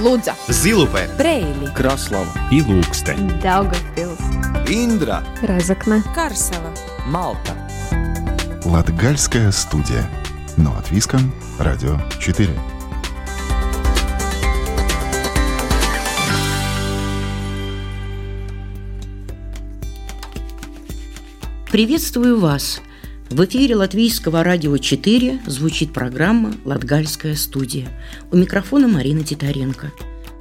Лудза, Зилупе, Брейли, Краслава и Лукстен. Даугавпилс, Индра, Разокна, Карсела. Малта. Латгальская студия. Но от Виском. Радио 4. Приветствую вас! В эфире Латвийского радио 4 звучит программа «Латгальская студия». У микрофона Марина Титаренко.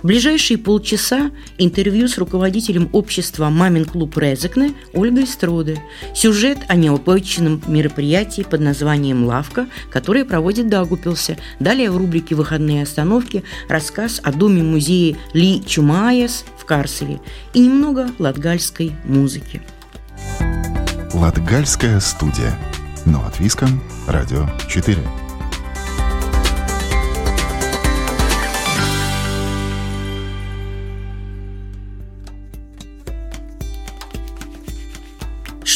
В ближайшие полчаса интервью с руководителем общества «Мамин клуб Резекне» Ольгой Строде. Сюжет о необычном мероприятии под названием «Лавка», которое проводит Дагупилсе. Далее в рубрике «Выходные остановки» рассказ о доме-музее Ли Чумаес в Карселе и немного латгальской музыки. Латгальская студия. Но от Виском. Радио 4.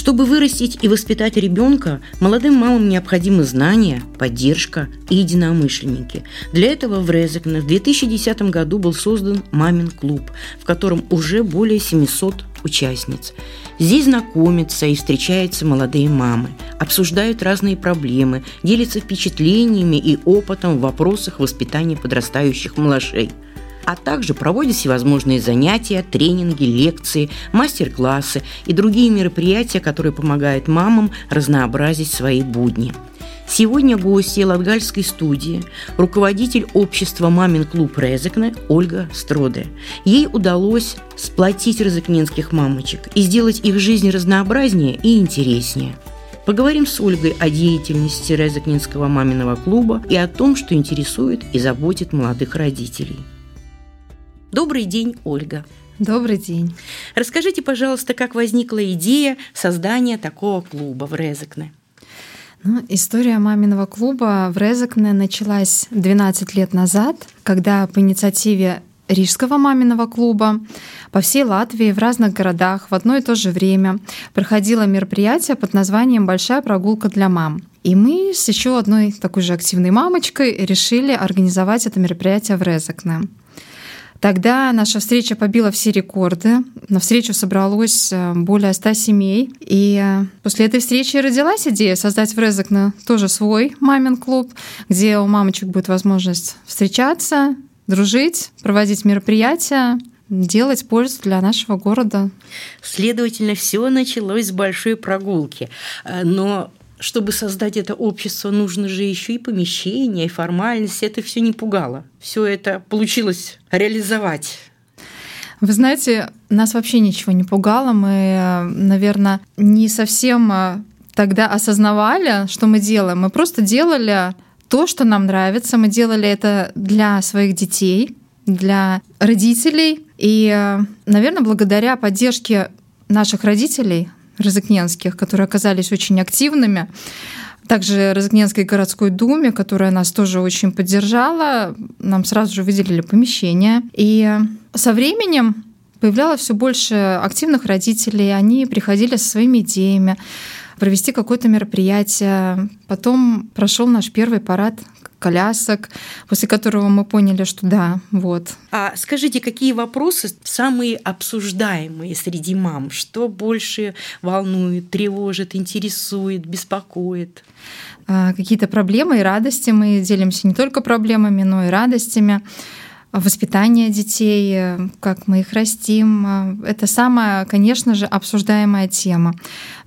Чтобы вырастить и воспитать ребенка, молодым мамам необходимы знания, поддержка и единомышленники. Для этого в Резекне в 2010 году был создан «Мамин клуб», в котором уже более 700 участниц. Здесь знакомятся и встречаются молодые мамы, обсуждают разные проблемы, делятся впечатлениями и опытом в вопросах воспитания подрастающих малышей – а также проводят всевозможные занятия, тренинги, лекции, мастер-классы и другие мероприятия, которые помогают мамам разнообразить свои будни. Сегодня гостья Латгальской студии, руководитель общества «Мамин клуб Резекне» Ольга Строде. Ей удалось сплотить розыкненских мамочек и сделать их жизнь разнообразнее и интереснее. Поговорим с Ольгой о деятельности Резекнинского маминого клуба и о том, что интересует и заботит молодых родителей. Добрый день, Ольга. Добрый день. Расскажите, пожалуйста, как возникла идея создания такого клуба в Резекне? Ну, история маминого клуба в Резекне началась 12 лет назад, когда по инициативе Рижского маминого клуба по всей Латвии в разных городах в одно и то же время проходило мероприятие под названием «Большая прогулка для мам». И мы с еще одной такой же активной мамочкой решили организовать это мероприятие в Резекне. Тогда наша встреча побила все рекорды. На встречу собралось э, более 100 семей. И э, после этой встречи родилась идея создать в Резекне тоже свой мамин клуб, где у мамочек будет возможность встречаться, дружить, проводить мероприятия, делать пользу для нашего города. Следовательно, все началось с большой прогулки. Э, но чтобы создать это общество, нужно же еще и помещение, и формальность. Это все не пугало. Все это получилось реализовать. Вы знаете, нас вообще ничего не пугало. Мы, наверное, не совсем э, тогда осознавали, что мы делаем. Мы просто делали то, что нам нравится. Мы делали это для своих детей, для родителей. И, э, наверное, благодаря поддержке наших родителей, Розыкненских, которые оказались очень активными. Также Розыкненской городской думе, которая нас тоже очень поддержала, нам сразу же выделили помещение. И со временем появлялось все больше активных родителей, они приходили со своими идеями провести какое-то мероприятие. Потом прошел наш первый парад колясок, после которого мы поняли, что да, вот. А скажите, какие вопросы самые обсуждаемые среди мам? Что больше волнует, тревожит, интересует, беспокоит? А, какие-то проблемы и радости. Мы делимся не только проблемами, но и радостями воспитание детей, как мы их растим. Это самая, конечно же, обсуждаемая тема.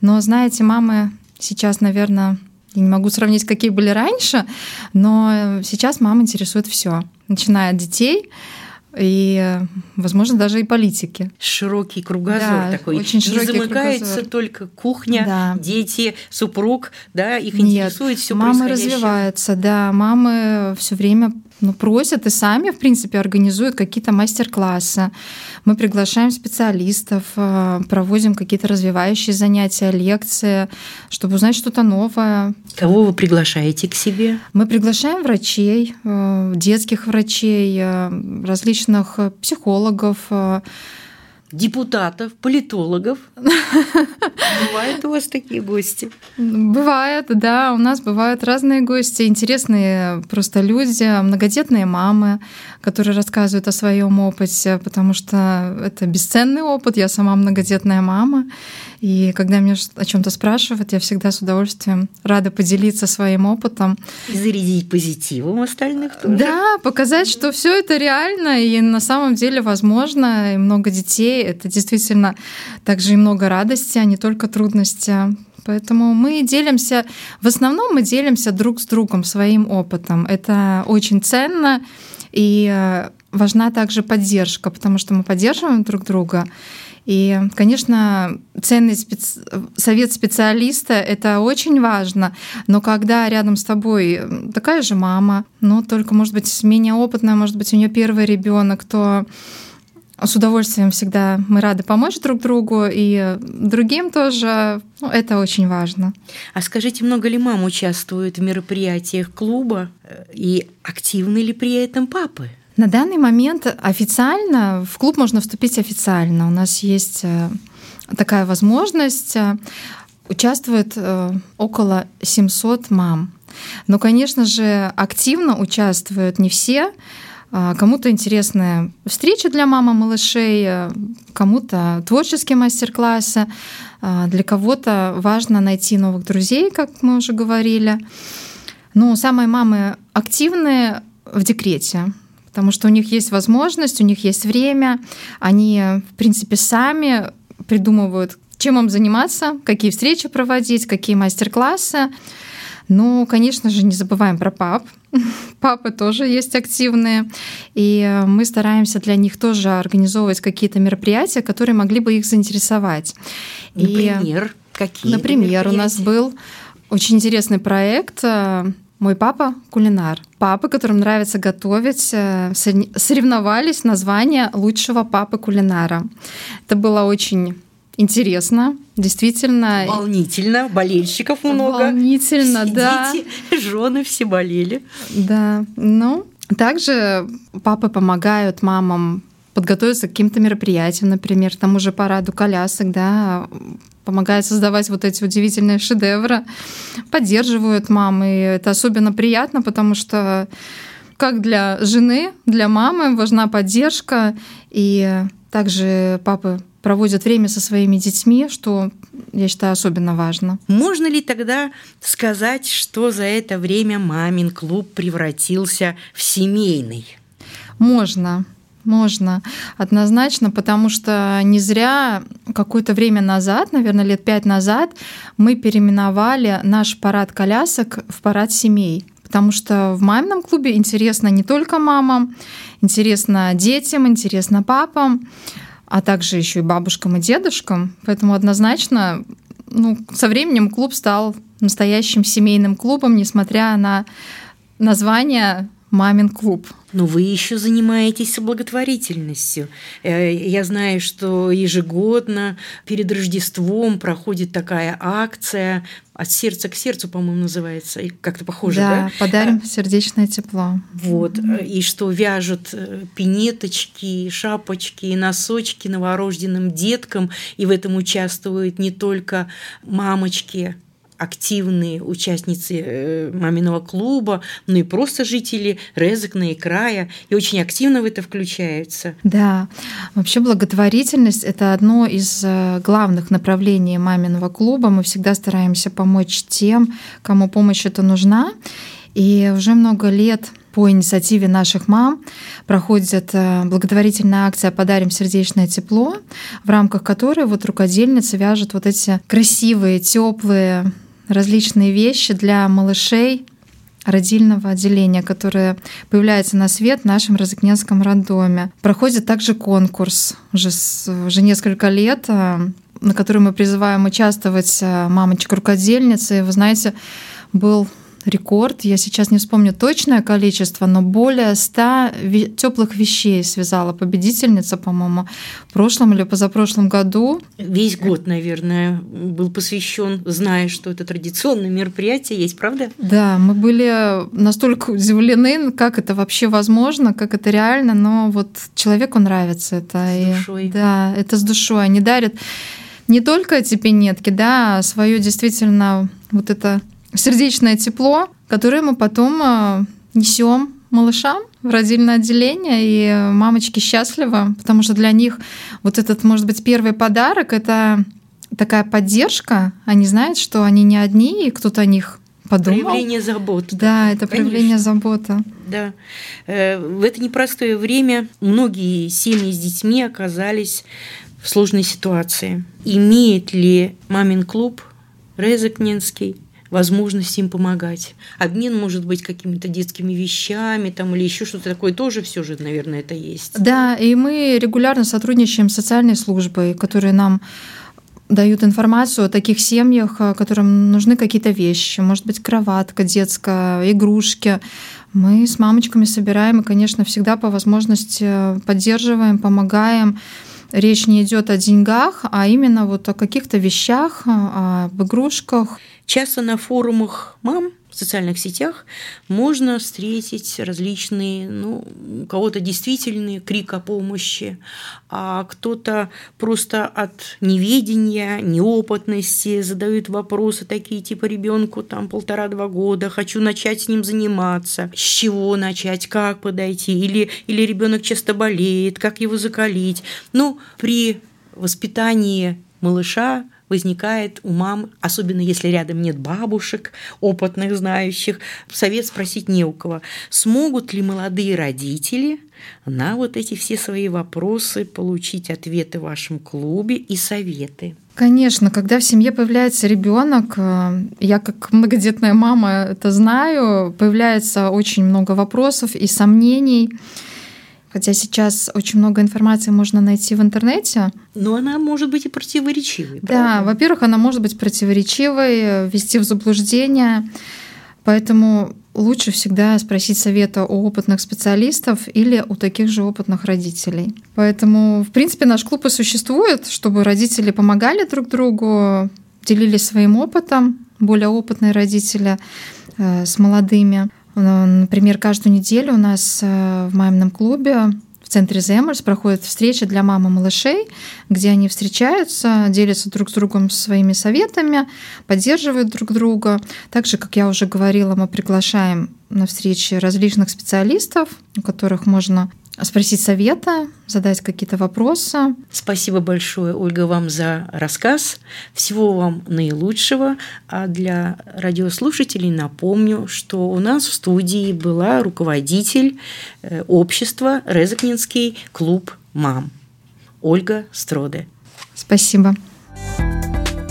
Но, знаете, мамы сейчас, наверное, я не могу сравнить, какие были раньше, но сейчас мам интересует все, начиная от детей, и, возможно, даже и политики. Широкий кругозор да, такой. Очень широкий Не замыкается кругозор. только кухня, да. дети, супруг, да, их Нет, интересует все Мамы развиваются, да, мамы все время ну, просят и сами, в принципе, организуют какие-то мастер-классы. Мы приглашаем специалистов, э, проводим какие-то развивающие занятия, лекции, чтобы узнать что-то новое. Кого вы приглашаете к себе? Мы приглашаем врачей, э, детских врачей, э, различных психологов, депутатов, политологов. Бывают у вас такие гости? Бывает, да. У нас бывают разные гости, интересные просто люди, многодетные мамы, которые рассказывают о своем опыте, потому что это бесценный опыт. Я сама многодетная мама. И когда меня о чем-то спрашивают, я всегда с удовольствием рада поделиться своим опытом. И зарядить позитивом остальных тоже. Да, показать, что все это реально и на самом деле возможно. И много детей. Это действительно также и много радости, а не только трудности. Поэтому мы делимся, в основном мы делимся друг с другом своим опытом. Это очень ценно. И э, важна также поддержка, потому что мы поддерживаем друг друга. И, конечно, ценный специ... совет специалиста — это очень важно, но когда рядом с тобой такая же мама, но только, может быть, менее опытная, может быть, у нее первый ребенок, то с удовольствием всегда мы рады помочь друг другу и другим тоже. Ну, это очень важно. А скажите, много ли мам участвуют в мероприятиях клуба и активны ли при этом папы? На данный момент официально в клуб можно вступить официально. У нас есть э, такая возможность. Участвует э, около 700 мам. Но, конечно же, активно участвуют не все. Кому-то интересны встречи для мамы малышей, э, кому-то творческие мастер-классы, для кого-то важно найти новых друзей, как мы уже говорили. Но самые мамы активные в декрете потому что у них есть возможность, у них есть время, они, в принципе, сами придумывают, чем им заниматься, какие встречи проводить, какие мастер-классы. Ну, конечно же, не забываем про пап. Папы тоже есть активные. И мы стараемся для них тоже организовывать какие-то мероприятия, которые могли бы их заинтересовать. Например, и, какие? Например, у нас был очень интересный проект мой папа кулинар. Папы, которым нравится готовить, э, соревновались на звание лучшего папы кулинара. Это было очень интересно, действительно. Волнительно, болельщиков много. Волнительно, все да. Дети, жены все болели. Да, ну, также папы помогают мамам подготовиться к каким-то мероприятиям, например, тому же параду колясок, да, помогает создавать вот эти удивительные шедевры, поддерживают мамы. И это особенно приятно, потому что как для жены, для мамы важна поддержка. И также папы проводят время со своими детьми, что я считаю особенно важно. Можно ли тогда сказать, что за это время мамин клуб превратился в семейный? Можно. Можно, однозначно, потому что не зря какое-то время назад, наверное, лет пять назад, мы переименовали наш парад колясок в парад семей. Потому что в мамином клубе интересно не только мамам, интересно детям, интересно папам, а также еще и бабушкам и дедушкам. Поэтому однозначно ну, со временем клуб стал настоящим семейным клубом, несмотря на название «Мамин клуб». Но вы еще занимаетесь благотворительностью. Э, я знаю, что ежегодно перед Рождеством проходит такая акция от сердца к сердцу, по-моему, называется, как-то похоже, да? Да, подарим э, сердечное тепло. Вот, mm-hmm. и что вяжут пинеточки, шапочки, носочки новорожденным деткам, и в этом участвуют не только мамочки, активные участницы э, маминого клуба, ну и просто жители Резекна и края, и очень активно в это включаются. Да, вообще благотворительность — это одно из э, главных направлений маминого клуба. Мы всегда стараемся помочь тем, кому помощь это нужна. И уже много лет по инициативе наших мам проходит э, благотворительная акция «Подарим сердечное тепло», в рамках которой вот рукодельница вяжет вот эти красивые, теплые различные вещи для малышей родильного отделения, которые появляются на свет в нашем Розыкненском роддоме. Проходит также конкурс уже, уже несколько лет, э, на который мы призываем участвовать э, мамочек-рукодельницы. Вы знаете, был рекорд. Я сейчас не вспомню точное количество, но более 100 теплых вещей связала победительница, по-моему, в прошлом или позапрошлом году. Весь год, наверное, был посвящен, зная, что это традиционное мероприятие есть, правда? Да, мы были настолько удивлены, как это вообще возможно, как это реально, но вот человеку нравится это. С душой. И, да, это с душой. Они дарят не только эти пинетки, да, а свое действительно вот это сердечное тепло, которое мы потом а, несем малышам в родильное отделение, и мамочки счастливы, потому что для них вот этот, может быть, первый подарок — это такая поддержка. Они знают, что они не одни, и кто-то о них подумал. Проявление заботы. Да, это Конечно. проявление заботы. Да. Э, в это непростое время многие семьи с детьми оказались в сложной ситуации. Имеет ли мамин клуб Резакненский возможность им помогать. Обмен может быть какими-то детскими вещами там, или еще что-то такое тоже все же, наверное, это есть. Да, и мы регулярно сотрудничаем с социальной службой, которые нам дают информацию о таких семьях, которым нужны какие-то вещи, может быть, кроватка детская, игрушки. Мы с мамочками собираем и, конечно, всегда по возможности поддерживаем, помогаем речь не идет о деньгах, а именно вот о каких-то вещах, об игрушках. Часто на форумах мам в социальных сетях можно встретить различные, ну, у кого-то действительный крик о помощи, а кто-то просто от неведения, неопытности задают вопросы такие, типа ребенку там полтора-два года, хочу начать с ним заниматься, с чего начать, как подойти, или, или ребенок часто болеет, как его закалить. Ну, при воспитании малыша возникает у мам, особенно если рядом нет бабушек, опытных, знающих, совет спросить не у кого. Смогут ли молодые родители на вот эти все свои вопросы получить ответы в вашем клубе и советы? Конечно, когда в семье появляется ребенок, э, я как многодетная мама это знаю, появляется очень много вопросов и сомнений. Хотя сейчас очень много информации можно найти в интернете. Но она может быть и противоречивой. Да, во-первых, она может быть противоречивой, ввести в заблуждение. Поэтому лучше всегда спросить совета у опытных специалистов или у таких же опытных родителей. Поэтому, в принципе, наш клуб и существует, чтобы родители помогали друг другу, делились своим опытом, более опытные родители э, с молодыми. Э, например, каждую неделю у нас э, в мамином клубе в центре Земерс проходит встреча для мамы малышей, где они встречаются, делятся друг с другом своими советами, поддерживают друг друга. Также, как я уже говорила, мы приглашаем на встречи различных специалистов, у которых можно спросить совета, задать какие-то вопросы. Спасибо большое, Ольга, вам за рассказ. Всего вам наилучшего. А для радиослушателей напомню, что у нас в студии была руководитель э, общества Резакнинский клуб «Мам» Ольга Строде. Спасибо.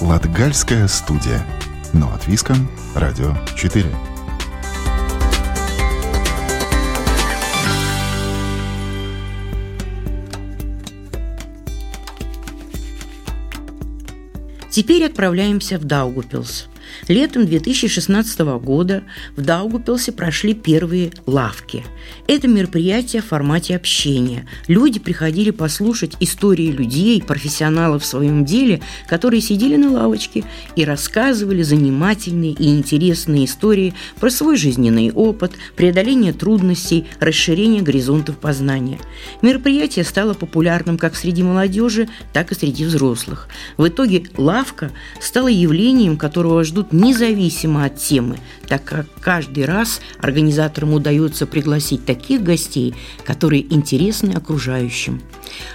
Латгальская студия. Но от Виском. Радио 4. Теперь отправляемся в Даугупилс. Летом 2016 года в Даугупилсе прошли первые лавки. Это мероприятие в формате общения. Люди приходили послушать истории людей, профессионалов в своем деле, которые сидели на лавочке и рассказывали занимательные и интересные истории про свой жизненный опыт, преодоление трудностей, расширение горизонтов познания. Мероприятие стало популярным как среди молодежи, так и среди взрослых. В итоге лавка стала явлением, которого ждут ждут независимо от темы, так как каждый раз организаторам удается пригласить таких гостей, которые интересны окружающим.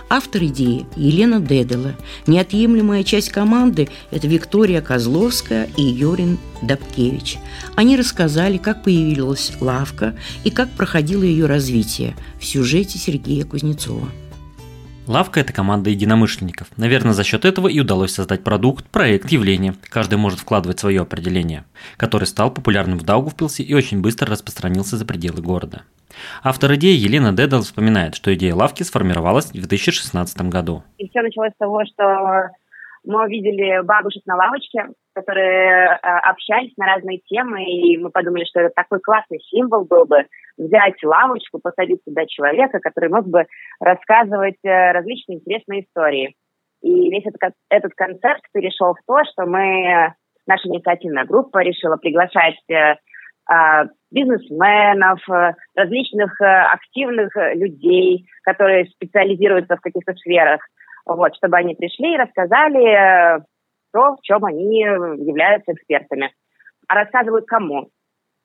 Автор идеи – Елена Дедела. Неотъемлемая часть команды – это Виктория Козловская и Йорин Добкевич. Они рассказали, как появилась лавка и как проходило ее развитие в сюжете Сергея Кузнецова. Лавка – это команда единомышленников. Наверное, за счет этого и удалось создать продукт, проект, явление. Каждый может вкладывать свое определение, который стал популярным в Даугавпилсе и очень быстро распространился за пределы города. Автор идеи Елена Дедал вспоминает, что идея лавки сформировалась в 2016 году. И все началось с того, что Мы увидели бабушек на лавочке, которые э, общались на разные темы, и мы подумали, что это такой классный символ был бы взять лавочку, посадить сюда человека, который мог бы рассказывать э, различные интересные истории. И весь этот, этот концепт перешел в то, что мы, наша инициативная группа решила приглашать э, а, бизнесменов, э, различных э, активных людей, которые специализируются в каких-то сферах, вот, чтобы они пришли и рассказали то, в чем они являются экспертами. А рассказывают кому?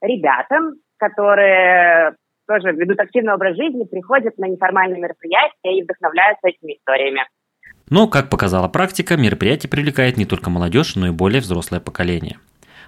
Ребятам, которые тоже ведут активный образ жизни, приходят на неформальные мероприятия и вдохновляются этими историями. Но, как показала практика, мероприятие привлекает не только молодежь, но и более взрослое поколение.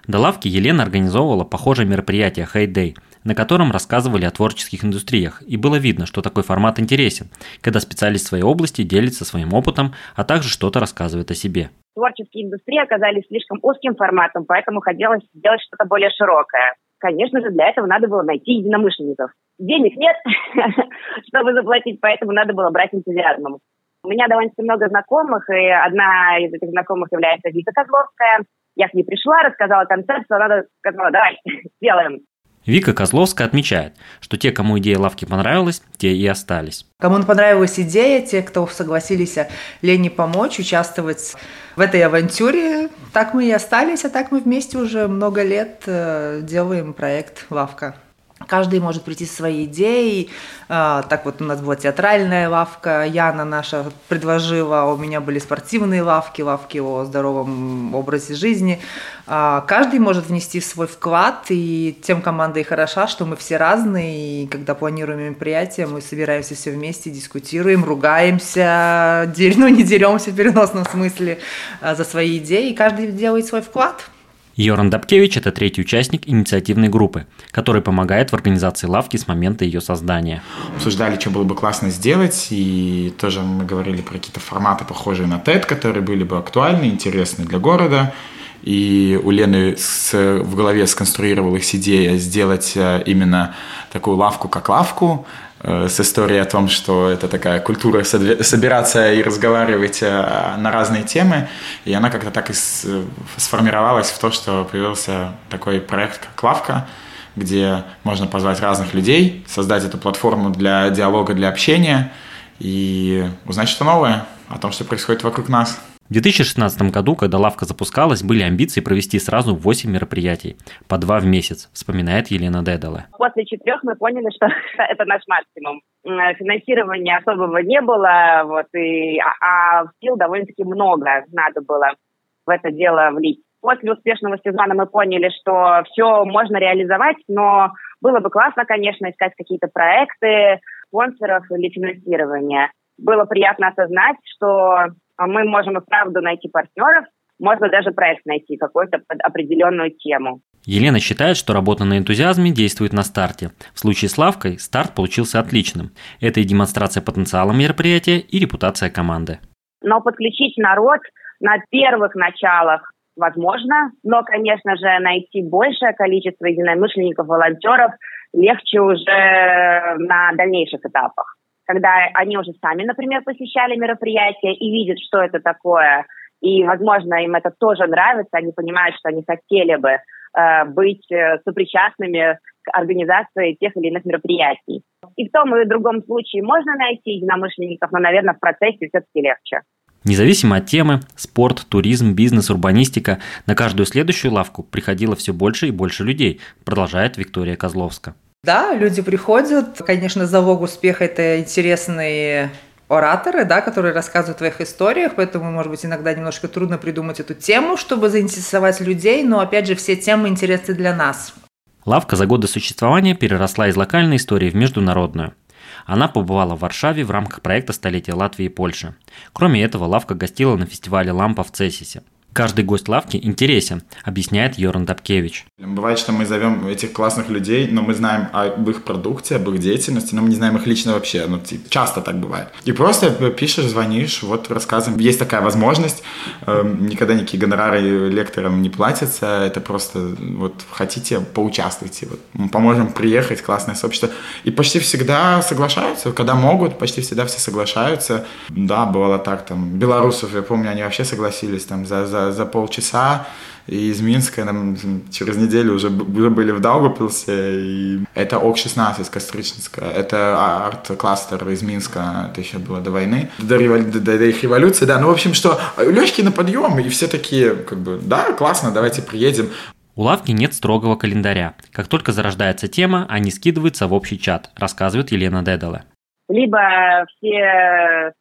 До лавки Елена организовывала похожее мероприятие Day, на котором рассказывали о творческих индустриях, и было видно, что такой формат интересен, когда специалист своей области делится своим опытом, а также что-то рассказывает о себе. Творческие индустрии оказались слишком узким форматом, поэтому хотелось сделать что-то более широкое. Конечно же, для этого надо было найти единомышленников. Денег нет, чтобы заплатить, поэтому надо было брать энтузиазмом. У меня довольно много знакомых, и одна из этих знакомых является Вика Козловская. Я к ней пришла, рассказала концепцию, она сказала, давай, сделаем. Вика Козловская отмечает, что те, кому идея лавки понравилась, те и остались. Кому понравилась идея, те, кто согласились Лене помочь, участвовать в этой авантюре, так мы и остались, а так мы вместе уже много лет э, делаем проект «Лавка». Каждый может прийти со своей идеей. А, так вот у нас была театральная лавка, Яна наша предложила, у меня были спортивные лавки, лавки о здоровом образе жизни. А, каждый может внести свой вклад, и тем команда и хороша, что мы все разные, и когда планируем мероприятие, мы собираемся все вместе, дискутируем, ругаемся, ну не деремся в переносном смысле а, за свои идеи, и каждый делает свой вклад. Йоран Дабкевич – это третий участник инициативной группы, который помогает в организации лавки с момента ее создания. Обсуждали, что было бы классно сделать, и тоже мы говорили про какие-то форматы, похожие на TED, которые были бы актуальны, интересны для города. И у Лены с, в голове сконструировалась идея сделать э, именно такую лавку как лавку, с историей о том, что это такая культура собираться и разговаривать э, на разные темы. И она как-то так и сформировалась в то, что появился такой проект, как «Лавка», где можно позвать разных людей, создать эту платформу для диалога, для общения и узнать что новое о том, что происходит вокруг нас. В 2016 году, когда лавка запускалась, были амбиции провести сразу 8 мероприятий, по два в месяц, вспоминает Елена Дедала. После четырех мы поняли, что это наш максимум. Финансирования особого не было, вот, и, а, а сил довольно-таки много надо было в это дело влить. После успешного сезона мы поняли, что все можно реализовать, но было бы классно, конечно, искать какие-то проекты, спонсоров или финансирования. Было приятно осознать, что мы можем и правду найти партнеров, можно даже проект найти какой-то под определенную тему. Елена считает, что работа на энтузиазме действует на старте. В случае с Лавкой старт получился отличным. Это и демонстрация потенциала мероприятия, и репутация команды. Но подключить народ на первых началах возможно, но, конечно же, найти большее количество единомышленников, волонтеров легче уже на дальнейших этапах когда они уже сами, например, посещали мероприятия и видят, что это такое, и, возможно, им это тоже нравится, они понимают, что они хотели бы э, быть э, сопричастными к организации тех или иных мероприятий. И в том и в другом случае можно найти единомышленников, но, наверное, в процессе все-таки легче. Независимо от темы, спорт, туризм, бизнес, урбанистика, на каждую следующую лавку приходило все больше и больше людей, продолжает Виктория Козловска. Да, люди приходят. Конечно, залог успеха – это интересные ораторы, да, которые рассказывают о твоих историях, поэтому, может быть, иногда немножко трудно придумать эту тему, чтобы заинтересовать людей, но, опять же, все темы интересны для нас. Лавка за годы существования переросла из локальной истории в международную. Она побывала в Варшаве в рамках проекта «Столетие Латвии и Польши». Кроме этого, лавка гостила на фестивале «Лампа» в Цесисе. Каждый гость лавки интересен, объясняет Йоран Дабкевич. Бывает, что мы зовем этих классных людей, но мы знаем об их продукте, об их деятельности, но мы не знаем их лично вообще. Ну, часто так бывает. И просто пишешь, звонишь, вот рассказываем. Есть такая возможность. Эм, никогда никакие гонорары лекторам не платятся. Это просто вот хотите, поучаствуйте. Вот, мы поможем приехать, классное сообщество. И почти всегда соглашаются. Когда могут, почти всегда все соглашаются. Да, бывало так. Там, белорусов, я помню, они вообще согласились там за, за за, полчаса и из Минска нам через неделю уже, уже были в Даугавпилсе, и это ОК-16 из Костричинска, это арт-кластер из Минска, это еще было до войны, до, до, до, до их революции, да, ну, в общем, что легкие на подъем, и все такие, как бы, да, классно, давайте приедем. У лавки нет строгого календаря. Как только зарождается тема, они скидываются в общий чат, рассказывает Елена Дедала. Либо все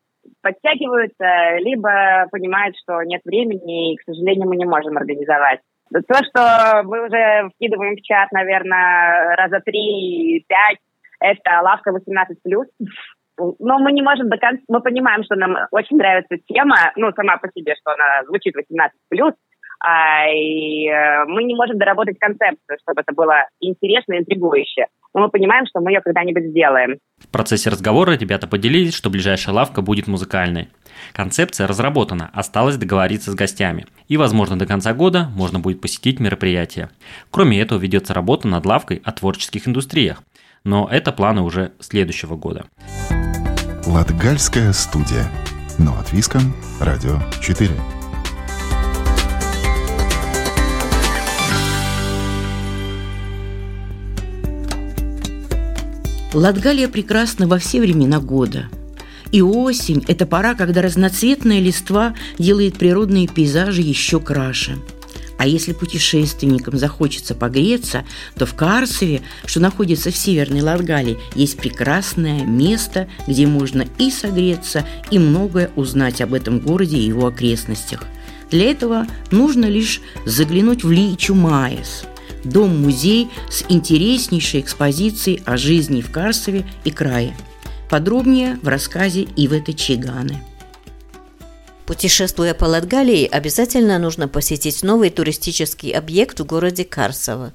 подтягиваются, либо понимают, что нет времени, и, к сожалению, мы не можем организовать. То, что мы уже вкидываем в чат, наверное, раза три-пять, это лавка 18+. Но мы не можем до конца... Мы понимаем, что нам очень нравится тема, ну, сама по себе, что она звучит 18+, а, и э, мы не можем доработать концепцию, чтобы это было интересно и интригующе. Но мы понимаем, что мы ее когда-нибудь сделаем. В процессе разговора ребята поделились, что ближайшая лавка будет музыкальной. Концепция разработана, осталось договориться с гостями. И, возможно, до конца года можно будет посетить мероприятие. Кроме этого, ведется работа над лавкой о творческих индустриях. Но это планы уже следующего года. Латгальская студия. Но от Виском. Радио 4. Латгалия прекрасна во все времена года. И осень – это пора, когда разноцветная листва делает природные пейзажи еще краше. А если путешественникам захочется погреться, то в Карсове, что находится в Северной Латгалии, есть прекрасное место, где можно и согреться, и многое узнать об этом городе и его окрестностях. Для этого нужно лишь заглянуть в Личу Маес – дом-музей с интереснейшей экспозицией о жизни в Карсове и крае. Подробнее в рассказе Иветы Чиганы. Путешествуя по Латгалии, обязательно нужно посетить новый туристический объект в городе Карсово.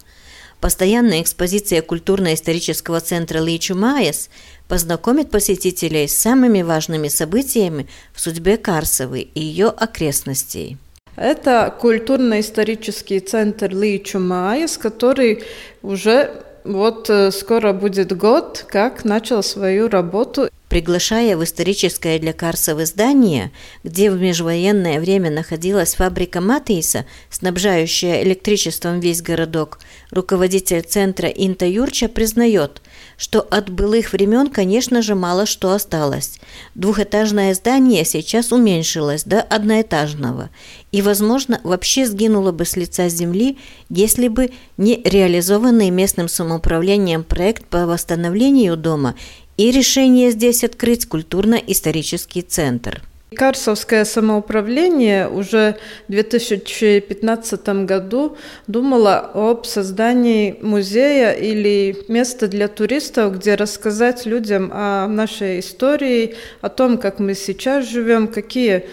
Постоянная экспозиция культурно-исторического центра Личу Майес познакомит посетителей с самыми важными событиями в судьбе Карсовы и ее окрестностей. Это культурно-исторический центр Личу Майес, который уже вот э, скоро будет год, как начал свою работу. Приглашая в историческое для Карсовы здание, где в межвоенное время находилась фабрика Матейса, снабжающая электричеством весь городок, руководитель центра Инта Юрча признает, что от былых времен, конечно же, мало что осталось. Двухэтажное здание сейчас уменьшилось до одноэтажного и, возможно, вообще сгинуло бы с лица земли, если бы не реализованный местным самоуправлением проект по восстановлению дома и решение здесь открыть культурно-исторический центр – Карсовское самоуправление уже в 2015 году думало об создании музея или места для туристов, где рассказать людям о нашей истории, о том, как мы сейчас живем, какие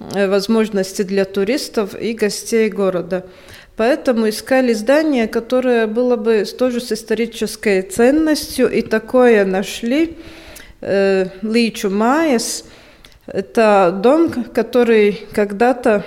э, возможности для туристов и гостей города. Поэтому искали здание, которое было бы тоже с исторической ценностью, и такое нашли. Э, Личу Майес – это дом, который когда-то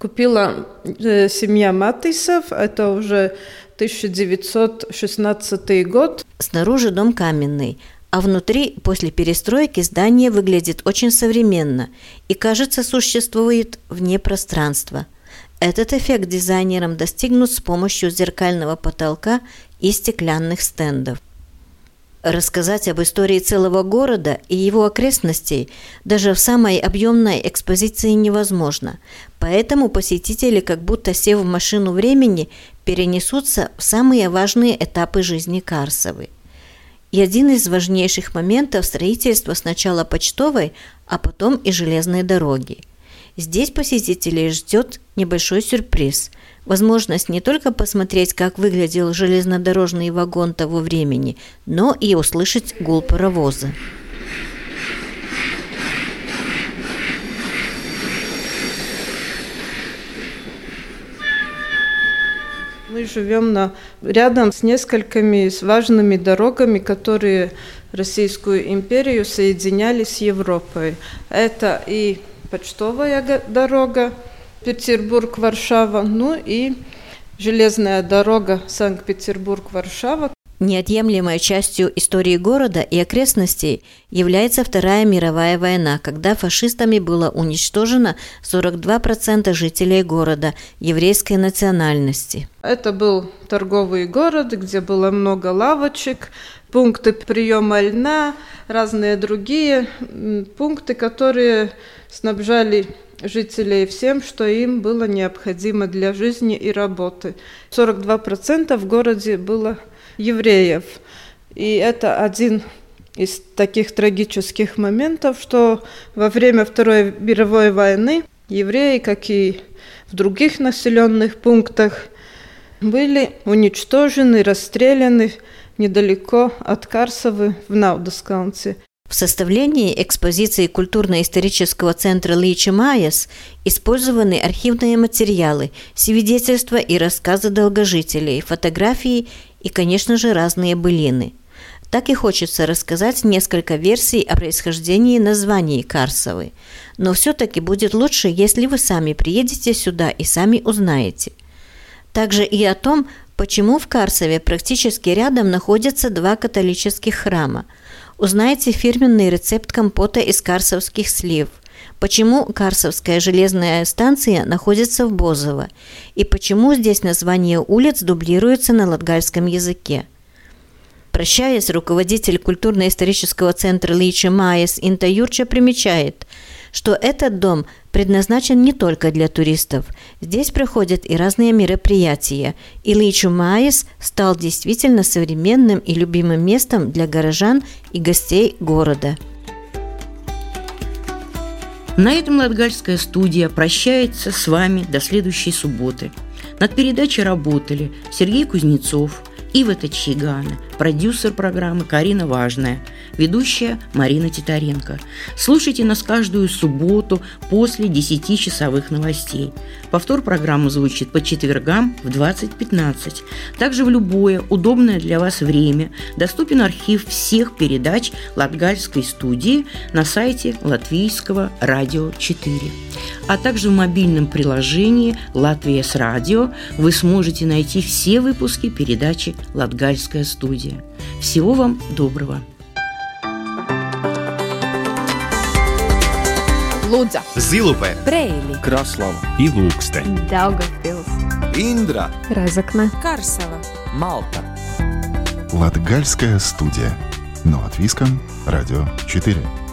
купила э, семья Матисов. Это уже 1916 год. Снаружи дом каменный, а внутри после перестройки здание выглядит очень современно и, кажется, существует вне пространства. Этот эффект дизайнером достигнут с помощью зеркального потолка и стеклянных стендов. Рассказать об истории целого города и его окрестностей даже в самой объемной экспозиции невозможно, поэтому посетители, как будто сев в машину времени, перенесутся в самые важные этапы жизни Карсовой. И один из важнейших моментов строительства сначала почтовой, а потом и железной дороги. Здесь посетителей ждет небольшой сюрприз – возможность не только посмотреть, как выглядел железнодорожный вагон того времени, но и услышать гул паровоза. Мы живем на, рядом с несколькими важными дорогами, которые Российскую империю соединяли с Европой. Это и почтовая дорога Петербург-Варшава, ну и железная дорога Санкт-Петербург-Варшава. Неотъемлемой частью истории города и окрестностей является Вторая мировая война, когда фашистами было уничтожено 42% жителей города еврейской национальности. Это был торговый город, где было много лавочек, пункты приема льна, разные другие пункты, которые снабжали жителей всем, что им было необходимо для жизни и работы. 42% в городе было евреев. И это один из таких трагических моментов, что во время Второй мировой войны евреи, как и в других населенных пунктах, были уничтожены, расстреляны недалеко от Карсовы в Наудоскаунте. В составлении экспозиции культурно-исторического центра Личи Майес использованы архивные материалы, свидетельства и рассказы долгожителей, фотографии и, конечно же, разные былины. Так и хочется рассказать несколько версий о происхождении названий Карсовы. Но все-таки будет лучше, если вы сами приедете сюда и сами узнаете. Также и о том, почему в Карсове практически рядом находятся два католических храма – Узнайте фирменный рецепт компота из карсовских слив. Почему Карсовская железная станция находится в Бозово? И почему здесь название улиц дублируется на латгальском языке? Прощаясь, руководитель культурно-исторического центра Личи Майес Инта Юрча примечает – что этот дом предназначен не только для туристов. Здесь проходят и разные мероприятия. И Личу Майес стал действительно современным и любимым местом для горожан и гостей города. На этом Латгальская студия прощается с вами до следующей субботы. Над передачей работали Сергей Кузнецов – Ива Тачигана, продюсер программы Карина Важная, ведущая Марина Титаренко. Слушайте нас каждую субботу после 10-часовых новостей. Повтор программы звучит по четвергам в 20.15. Также в любое удобное для вас время доступен архив всех передач Латгальской студии на сайте Латвийского радио 4. А также в мобильном приложении «Латвия с радио» вы сможете найти все выпуски передачи Латгальская студия. Всего вам доброго! Лудза, Зилупе, Брейли, Краслава и Ilūksteņa, Daugavpils, Индра, Разокна, Карсела, Малта. Латгальская студия. Но от Виском, Радио 4.